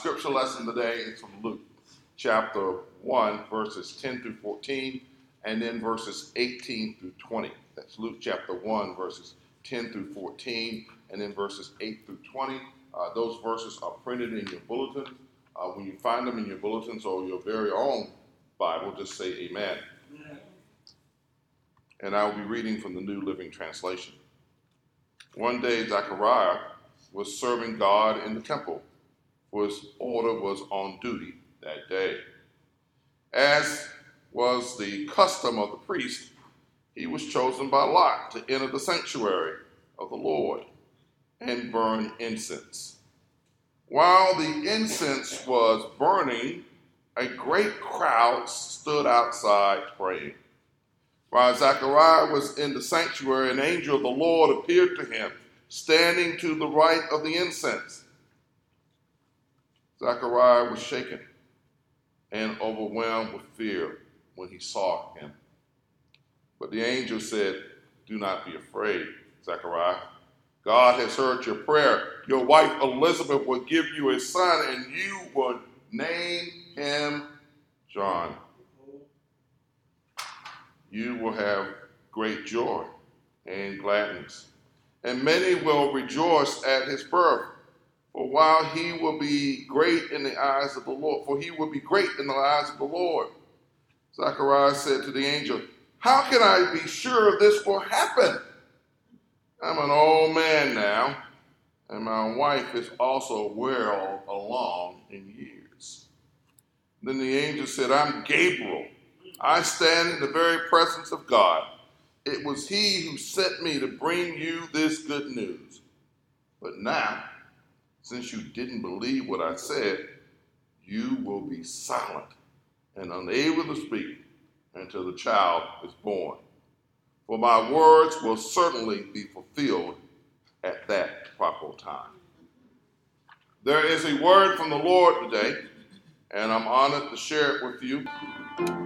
scripture lesson today is from Luke chapter 1, verses 10 through 14, and then verses 18 through 20. That's Luke chapter 1, verses 10 through 14, and then verses 8 through 20. Uh, those verses are printed in your bulletin. Uh, when you find them in your bulletins or your very own Bible, just say amen. amen. And I will be reading from the New Living Translation. One day, Zechariah was serving God in the temple, for his order was on duty that day. As was the custom of the priest, he was chosen by Lot to enter the sanctuary of the Lord and burn incense. While the incense was burning, a great crowd stood outside praying. While Zechariah was in the sanctuary, an angel of the Lord appeared to him, standing to the right of the incense. Zechariah was shaken and overwhelmed with fear when he saw him. But the angel said, Do not be afraid, Zechariah. God has heard your prayer. Your wife Elizabeth will give you a son, and you will name him John. You will have great joy and gladness, and many will rejoice at his birth. For while he will be great in the eyes of the Lord, for he will be great in the eyes of the Lord. Zechariah said to the angel, How can I be sure this will happen? I'm an old man now, and my wife is also well along in years. Then the angel said, I'm Gabriel. I stand in the very presence of God. It was he who sent me to bring you this good news. But now, since you didn't believe what I said, you will be silent and unable to speak until the child is born for my words will certainly be fulfilled at that proper time. There is a word from the Lord today, and I'm honored to share it with you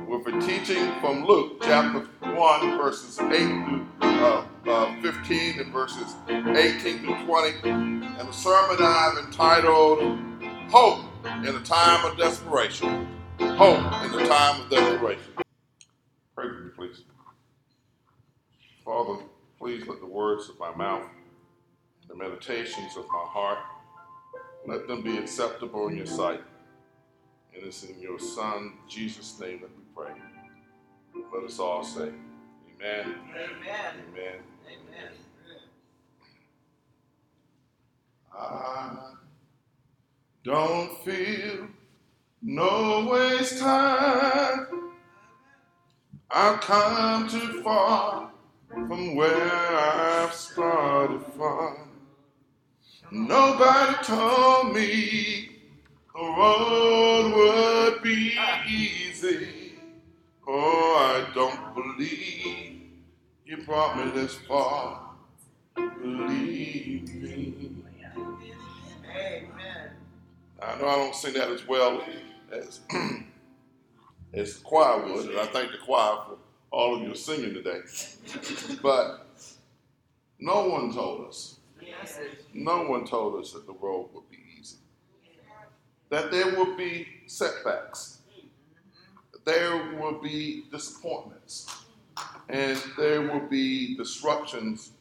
with a teaching from Luke chapter 1, verses 8 through uh, uh, 15 and verses 18 through 20, and the sermon I've entitled Hope in a Time of Desperation. Hope in the Time of Desperation. Pray for me, please. Father, please let the words of my mouth, the meditations of my heart, let them be acceptable in your sight. And it's in your Son, Jesus' name, that we pray. Let us all say, Amen. Amen. Amen. Amen. I don't feel no waste time. I've come too far from where I've started from. Nobody told me the road would be easy. Oh, I don't believe you brought me this far. Believe me. Amen. I know I don't sing that as well as as the choir would, and I thank the choir for all of you singing today. But no one told us, no one told us that the road would be easy, that there would be setbacks, there will be disappointments, and there will be disruptions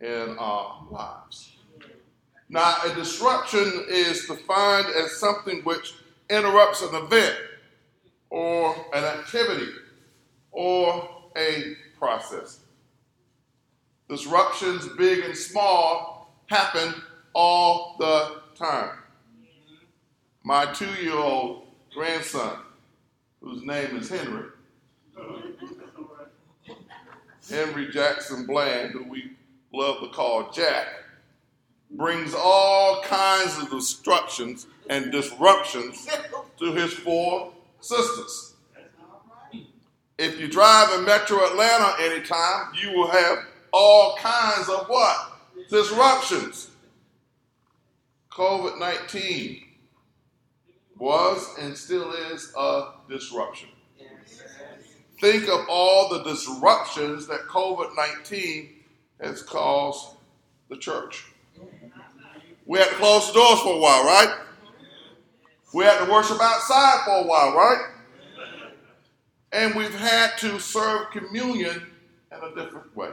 in our lives. Now, a disruption is defined as something which interrupts an event or an activity or a process. Disruptions, big and small, happen all the time. My two year old grandson, whose name is Henry, Henry Jackson Bland, who we love to call Jack, brings all kinds of disruptions and disruptions to his four sisters. If you drive in metro Atlanta anytime, you will have all kinds of what? Disruptions. COVID 19 was and still is a disruption. Think of all the disruptions that COVID 19 has caused the church. We had to close the doors for a while, right? We had to worship outside for a while, right? And we've had to serve communion in a different way.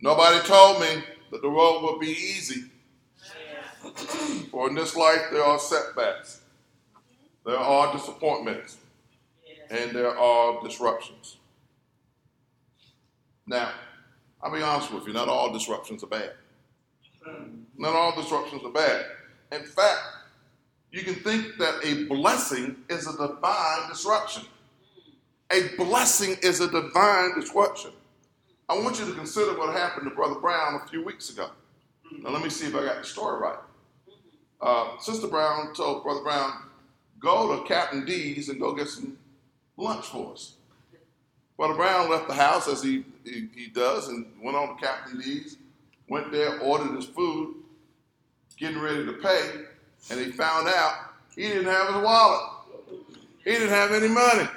Nobody told me that the road would be easy. For in this life, there are setbacks, there are disappointments, and there are disruptions. Now, I'll be honest with you, not all disruptions are bad. Not all disruptions are bad. In fact, you can think that a blessing is a divine disruption. A blessing is a divine disruption. I want you to consider what happened to Brother Brown a few weeks ago. Now, let me see if I got the story right. Uh, Sister Brown told Brother Brown, go to Captain D's and go get some lunch for us. Brother Brown left the house as he, he, he does and went on to Captain D's, went there, ordered his food, getting ready to pay, and he found out he didn't have his wallet. He didn't have any money.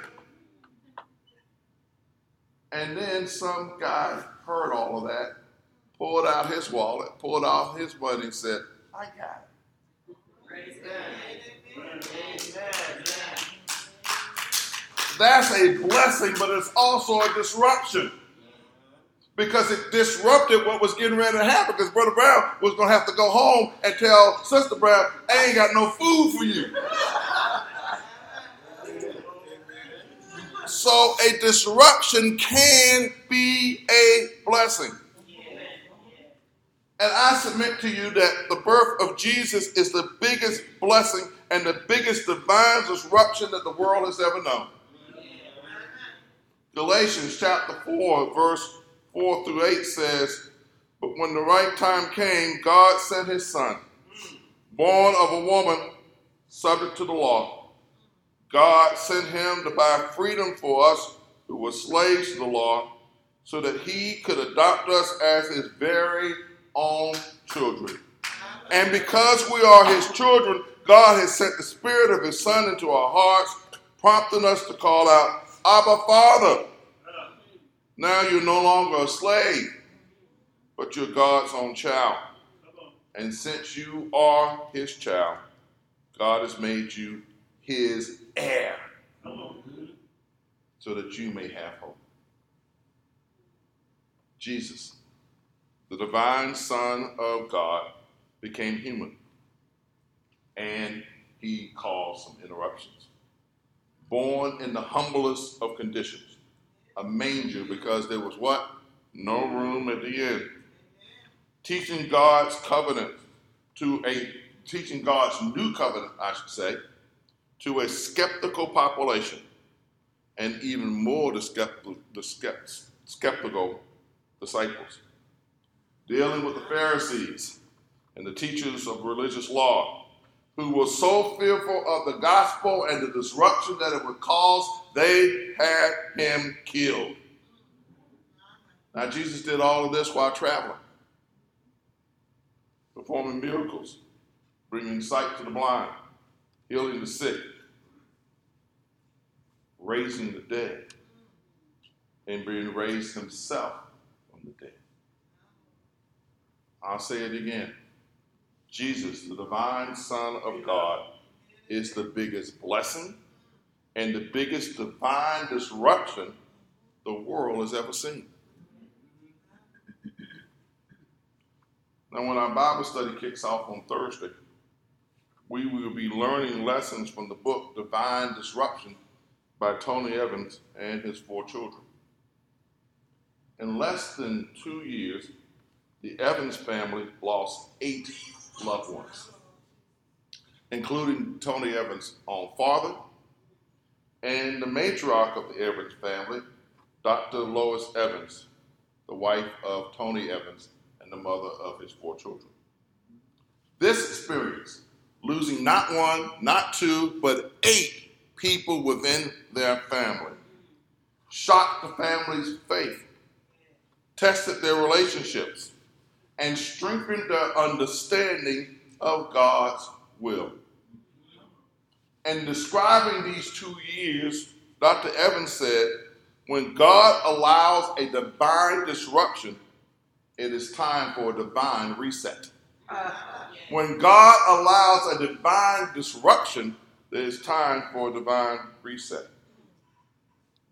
And then some guy heard all of that, pulled out his wallet, pulled out his money, and said, I got it. That's a blessing, but it's also a disruption because it disrupted what was getting ready to happen. Because Brother Brown was going to have to go home and tell Sister Brown, I ain't got no food for you. So a disruption can be a blessing. And I submit to you that the birth of Jesus is the biggest blessing and the biggest divine disruption that the world has ever known. Galatians chapter 4, verse 4 through 8 says, But when the right time came, God sent his son, born of a woman, subject to the law. God sent him to buy freedom for us who were slaves to the law, so that he could adopt us as his very own children. And because we are his children, God has sent the spirit of his son into our hearts, prompting us to call out, Abba, Father. Now you're no longer a slave, but you're God's own child. And since you are his child, God has made you his heir so that you may have hope. Jesus, the divine Son of God, became human and he caused some interruptions. Born in the humblest of conditions, a manger because there was what? No room at the inn. Teaching God's covenant to a teaching God's new covenant, I should say, to a skeptical population, and even more the, skeptical, the skeptical disciples. Dealing with the Pharisees and the teachers of religious law who were so fearful of the gospel and the disruption that it would cause, they had him killed. Now, Jesus did all of this while traveling, performing miracles, bringing sight to the blind, healing the sick, raising the dead, and being raised himself from the dead. I'll say it again. Jesus, the divine Son of God, is the biggest blessing and the biggest divine disruption the world has ever seen. Now, when our Bible study kicks off on Thursday, we will be learning lessons from the book Divine Disruption by Tony Evans and his four children. In less than two years, the Evans family lost eight loved ones, including Tony Evans' own father and the matriarch of the Evans family, Dr. Lois Evans, the wife of Tony Evans and the mother of his four children. This experience, losing not one, not two, but eight people within their family, shocked the family's faith, tested their relationships, and strengthen their understanding of God's will. And describing these two years, Dr. Evans said, when God allows a divine disruption, it is time for a divine reset. Uh-huh. When God allows a divine disruption, there is time for a divine reset.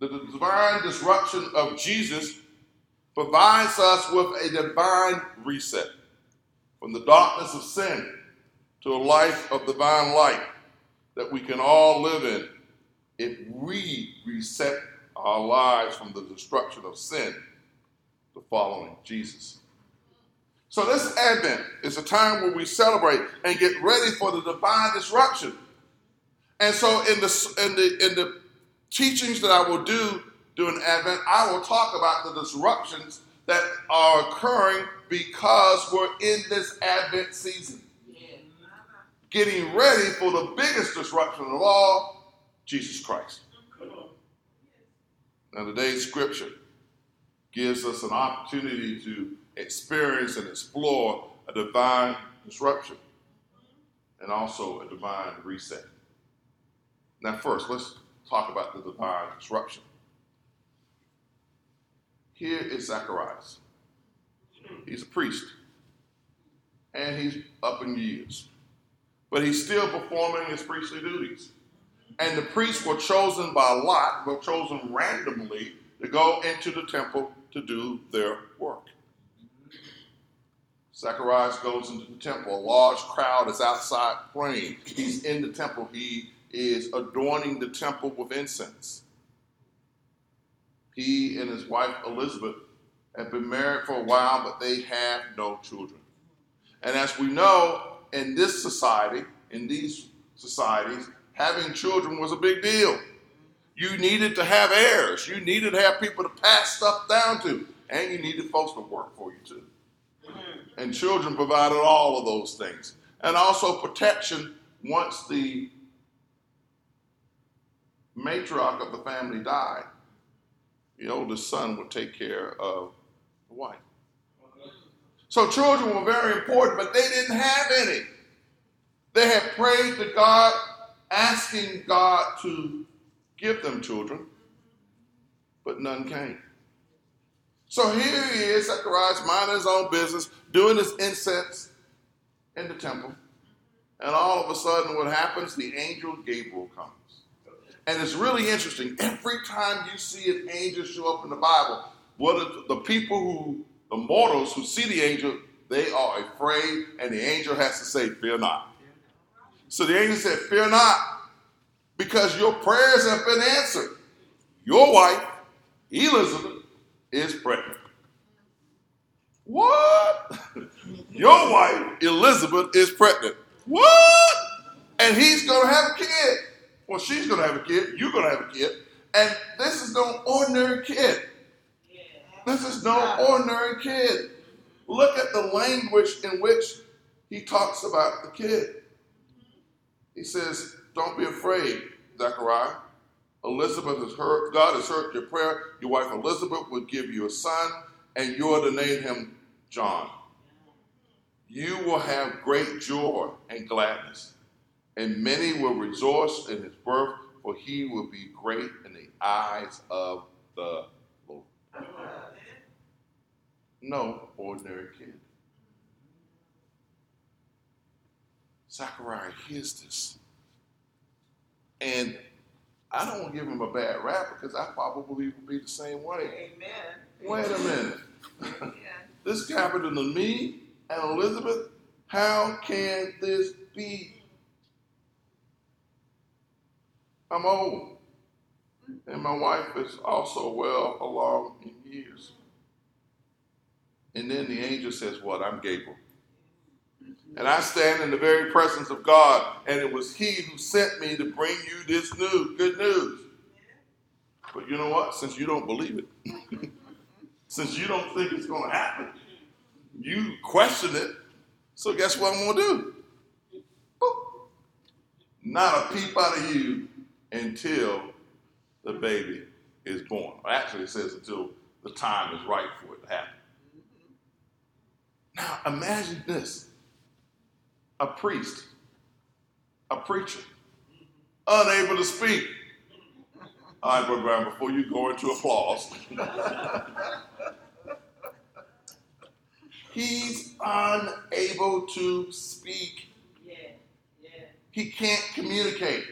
The divine disruption of Jesus provides us with a divine reset from the darkness of sin to a life of divine light that we can all live in if we reset our lives from the destruction of sin to following Jesus. So this Advent is a time where we celebrate and get ready for the divine disruption. And so in the in the in the teachings that I will do during Advent, I will talk about the disruptions that are occurring because we're in this Advent season. Getting ready for the biggest disruption of all, Jesus Christ. Now, today's scripture gives us an opportunity to experience and explore a divine disruption and also a divine reset. Now, first, let's talk about the divine disruption. Here is Zacharias. He's a priest, and he's up in years, but he's still performing his priestly duties. And the priests were chosen by lot, were chosen randomly to go into the temple to do their work. Zacharias goes into the temple. A large crowd is outside praying. He's in the temple. He is adorning the temple with incense. He and his wife Elizabeth have been married for a while, but they have no children. And as we know, in this society, in these societies, having children was a big deal. You needed to have heirs. You needed to have people to pass stuff down to. And you needed folks to work for you too. And children provided all of those things. And also protection once the matriarch of the family died. The oldest son would take care of the wife. So children were very important, but they didn't have any. They had prayed to God, asking God to give them children, but none came. So here he is, Zacharias, minding his own business, doing his incense in the temple. And all of a sudden, what happens? The angel Gabriel comes. And it's really interesting. Every time you see an angel show up in the Bible, what the people who, the mortals who see the angel, they are afraid, and the angel has to say, Fear not. So the angel said, Fear not, because your prayers have been answered. Your wife, Elizabeth, is pregnant. What? Your wife, Elizabeth, is pregnant. What? And he's going to have a kid. Well, she's going to have a kid. You're going to have a kid. And this is no ordinary kid. This is no ordinary kid. Look at the language in which he talks about the kid. He says, Don't be afraid, Zechariah. Elizabeth has heard, God has heard your prayer. Your wife Elizabeth will give you a son, and you are to name him John. You will have great joy and gladness, and many will rejoice in his birth, for he will be great in the eyes of the Lord. No ordinary kid. Zachariah hears this. And I don't want to give him a bad rap because I probably would be the same way. Amen. Wait a minute. this happened to me and Elizabeth. How can this be? I'm old, and my wife is also well along in years. And then the angel says, What? I'm Gabriel. And I stand in the very presence of God, and it was He who sent me to bring you this news, good news. But you know what? Since you don't believe it, since you don't think it's going to happen, you question it. So guess what I'm going to do? Boop. Not a peep out of you until the baby is born. Actually, it says until the time is right for it to happen. Now, imagine this a priest, a preacher, unable to speak. All right, Brother Brown, before you go into applause, He's unable to speak. Yeah. Yeah. He can't communicate.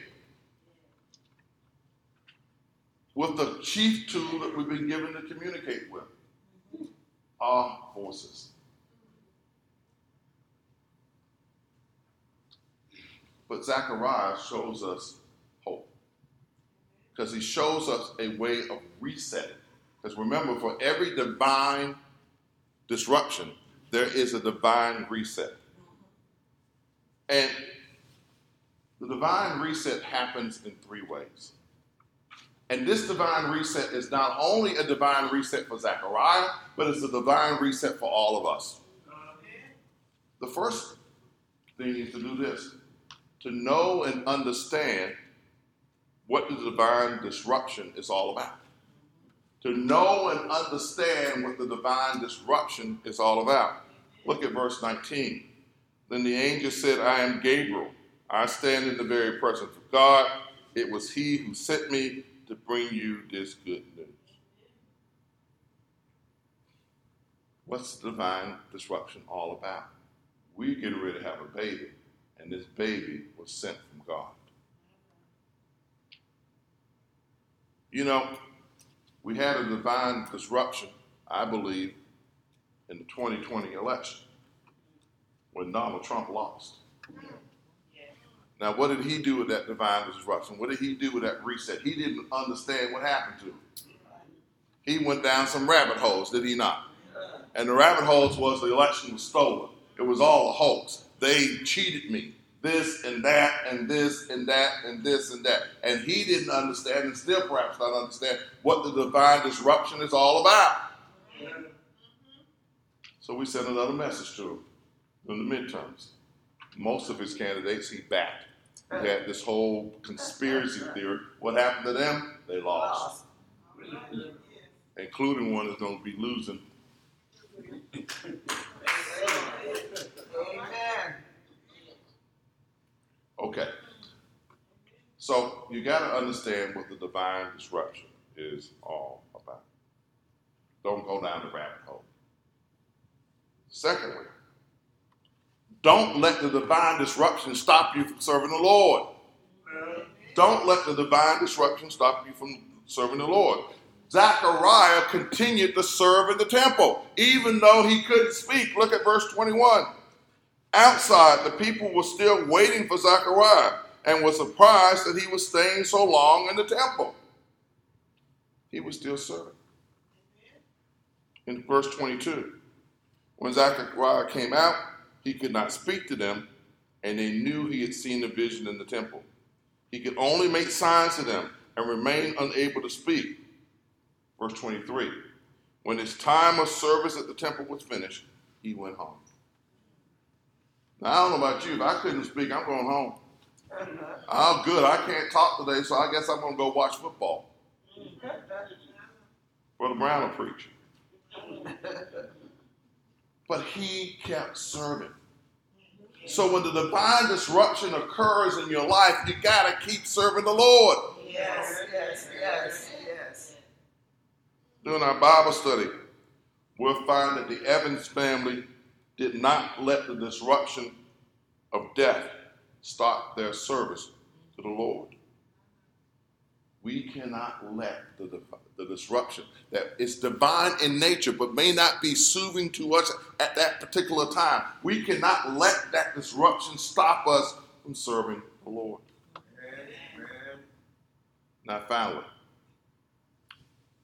With the chief tool that we've been given to communicate with our voices. But Zechariah shows us hope. Because he shows us a way of resetting. Because remember, for every divine disruption, there is a divine reset. And the divine reset happens in three ways. And this divine reset is not only a divine reset for Zechariah, but it's a divine reset for all of us. The first thing is to do this to know and understand what the divine disruption is all about. To know and understand what the divine disruption is all about. Look at verse 19. Then the angel said, I am Gabriel. I stand in the very presence of God. It was he who sent me to bring you this good news. What's the divine disruption all about? We get ready to have a baby, and this baby was sent from God. You know, we had a divine disruption, I believe, in the 2020 election when Donald Trump lost. Now, what did he do with that divine disruption? What did he do with that reset? He didn't understand what happened to him. He went down some rabbit holes, did he not? And the rabbit holes was the election was stolen. It was all a hoax. They cheated me. This and that and this and that and this and that. And he didn't understand and still perhaps not understand what the divine disruption is all about. So we sent another message to him in the midterms. Most of his candidates he backed. We had this whole conspiracy theory. What happened to them? They lost. Including one that's going to be losing. Okay. So you got to understand what the divine disruption is all about. Don't go down the rabbit hole. Secondly, don't let the divine disruption stop you from serving the Lord. Don't let the divine disruption stop you from serving the Lord. Zechariah continued to serve in the temple, even though he couldn't speak. Look at verse 21. Outside, the people were still waiting for Zechariah and were surprised that he was staying so long in the temple. He was still serving. In verse 22, when Zechariah came out, he could not speak to them, and they knew he had seen a vision in the temple. He could only make signs to them and remain unable to speak. Verse 23 When his time of service at the temple was finished, he went home. Now, I don't know about you, if I couldn't speak, I'm going home. I'm good. I can't talk today, so I guess I'm going to go watch football. Brother Brown will preach. But he kept serving. So when the divine disruption occurs in your life, you got to keep serving the Lord. Yes, yes, yes, yes. During our Bible study, we'll find that the Evans family did not let the disruption of death stop their service to the Lord. We cannot let the, the disruption that is divine in nature but may not be soothing to us at that particular time. We cannot let that disruption stop us from serving the Lord. Now, finally,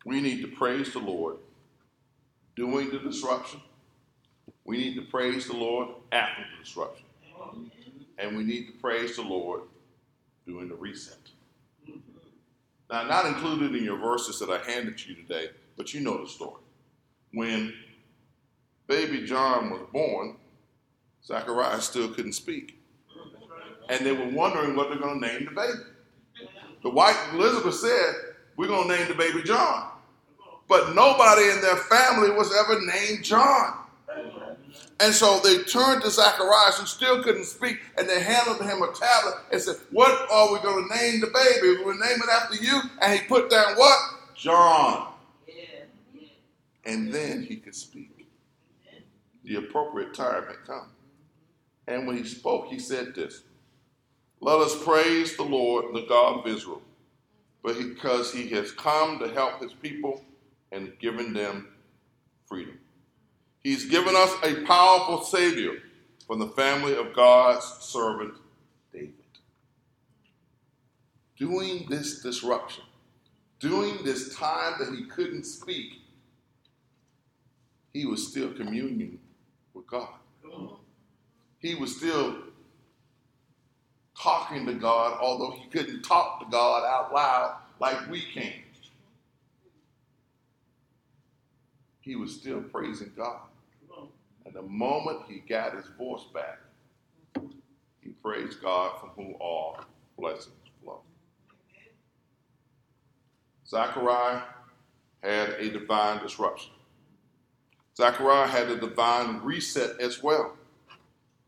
we need to praise the Lord during the disruption. We need to praise the Lord after the disruption. And we need to praise the Lord during the reset. Now, not included in your verses that I handed to you today, but you know the story. When baby John was born, Zachariah still couldn't speak. And they were wondering what they're going to name the baby. The wife Elizabeth said, We're going to name the baby John. But nobody in their family was ever named John. And so they turned to Zacharias, who still couldn't speak, and they handed him a tablet and said, What are we going to name the baby? We'll name it after you. And he put down what? John. And then he could speak. the appropriate time had come. And when he spoke, he said this Let us praise the Lord, the God of Israel, because he has come to help his people and given them freedom. He's given us a powerful Savior from the family of God's servant David. During this disruption, during this time that he couldn't speak, he was still communing with God. He was still talking to God, although he couldn't talk to God out loud like we can. He was still praising God. And the moment he got his voice back, he praised God from whom all blessings flow. Zechariah had a divine disruption. Zechariah had a divine reset as well.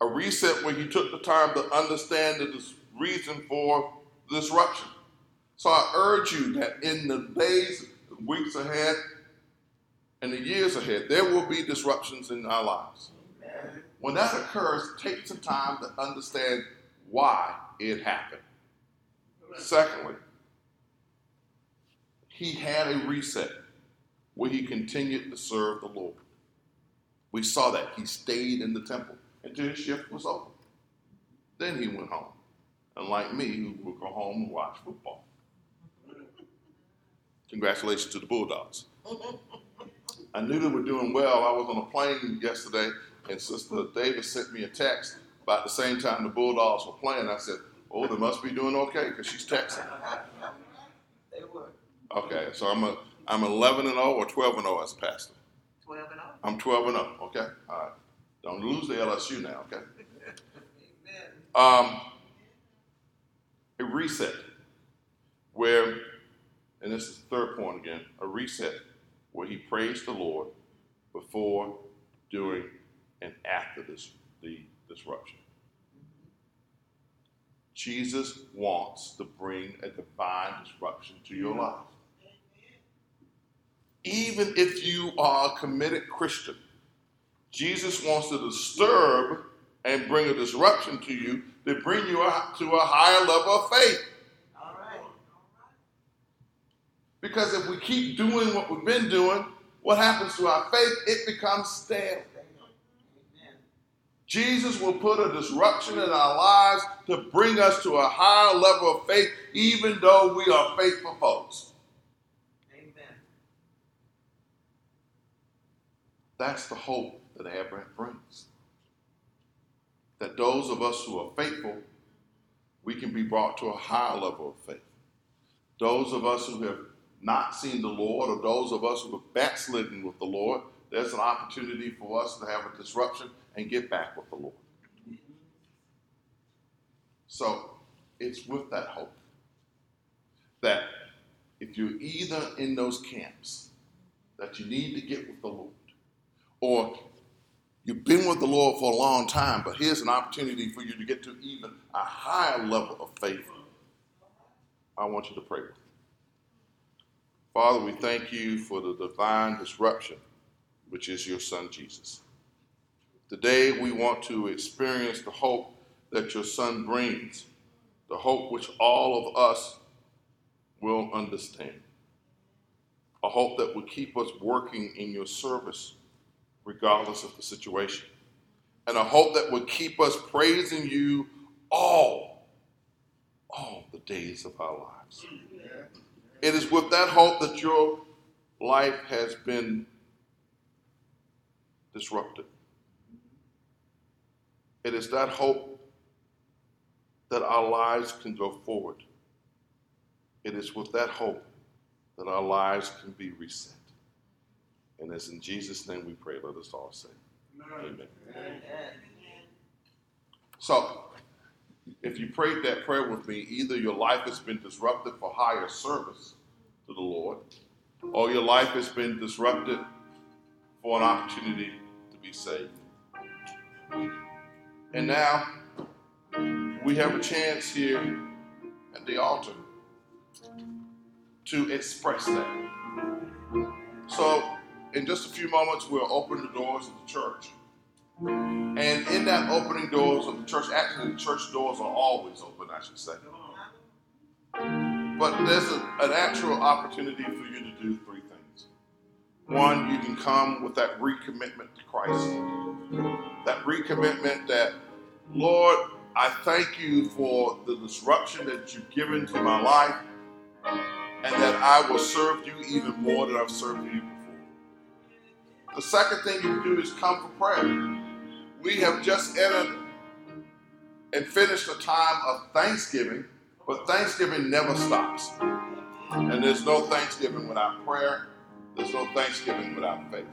A reset where he took the time to understand the reason for the disruption. So I urge you that in the days, weeks ahead, and the years ahead, there will be disruptions in our lives. When that occurs, take some time to understand why it happened. Secondly, he had a reset where he continued to serve the Lord. We saw that. He stayed in the temple until his shift was over. Then he went home. Unlike me, who would go home and watch football. Congratulations to the Bulldogs. I knew they were doing well. I was on a plane yesterday, and Sister Davis sent me a text about the same time the Bulldogs were playing. I said, "Oh, they must be doing okay because she's texting." They were. Okay, so I'm a I'm 11 and 0 or 12 and 0 as a pastor. 12 and 0. I'm 12 and 0. Okay, all right. Don't lose the LSU now. Okay. Amen. Um, a reset where, and this is the third point again, a reset where he praised the Lord before, during, and after this the disruption. Jesus wants to bring a divine disruption to your life. Even if you are a committed Christian, Jesus wants to disturb and bring a disruption to you to bring you up to a higher level of faith. All right. Because if we keep doing what we've been doing, what happens to our faith? It becomes stale. Jesus will put a disruption in our lives to bring us to a higher level of faith, even though we are faithful folks. Amen. That's the hope that Advent brings. That those of us who are faithful, we can be brought to a higher level of faith. Those of us who have not seen the Lord, or those of us who have backslidden with the Lord, there's an opportunity for us to have a disruption and get back with the Lord. So it's with that hope that if you're either in those camps that you need to get with the Lord, or you've been with the Lord for a long time, but here's an opportunity for you to get to even a higher level of faith, I want you to pray with me. Father, we thank you for the divine disruption, which is your Son Jesus. Today, we want to experience the hope that your Son brings, the hope which all of us will understand, a hope that will keep us working in your service regardless of the situation, and a hope that will keep us praising you all, all the days of our lives. It is with that hope that your life has been disrupted. It is that hope that our lives can go forward. It is with that hope that our lives can be reset. And it's in Jesus' name we pray. Let us all say, Amen. Amen. So, if you prayed that prayer with me, either your life has been disrupted for higher service to the Lord, or your life has been disrupted for an opportunity to be saved. And now we have a chance here at the altar to express that. So, in just a few moments, we'll open the doors of the church And in that opening doors of the church, actually, the church doors are always open, I should say. But there's a, an actual opportunity for you to do three things. One, you can come with that recommitment to Christ. That recommitment that, Lord, I thank you for the disruption that you've given to my life and that I will serve you even more than I've served you before. The second thing you can do is come for prayer. We have just entered and finished a time of Thanksgiving but Thanksgiving never stops. And there's no Thanksgiving without prayer. There's no Thanksgiving without faith.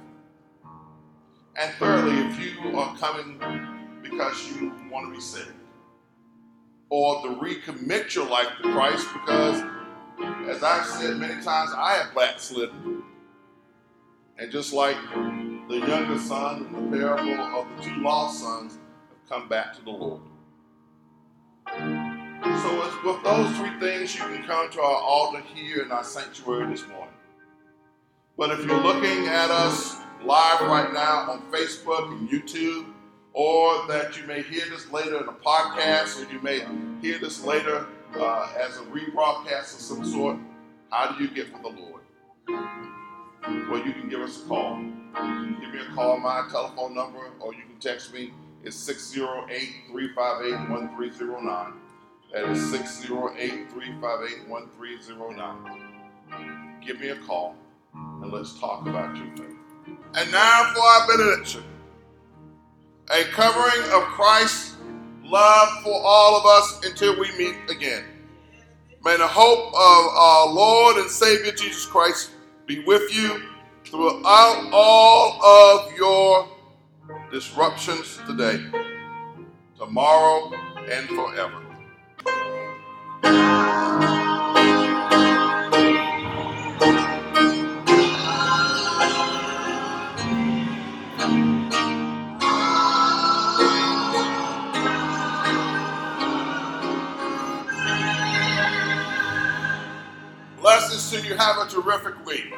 And thirdly, if you are coming because you want to be saved, or to recommit your life to Christ because, as I've said many times, I have backslidden. And just like the younger son in the parable of the two lost sons have come back to the Lord. So it's with those three things, you can come to our altar here in our sanctuary this morning. But if you're looking at us live right now on Facebook and YouTube, or that you may hear this later in a podcast, or you may hear this later uh, as a rebroadcast of some sort, how do you get with the Lord? Well, you can give us a call. You can give me a call. My telephone number, or you can text me. It's 608 358 1309. That is 608 358 1309. Give me a call and let's talk about your faith. And now for our benediction a covering of Christ's love for all of us until we meet again. May the hope of our Lord and Savior Jesus Christ be with you throughout all of your disruptions today, tomorrow, and forever. To you. Have a terrific week.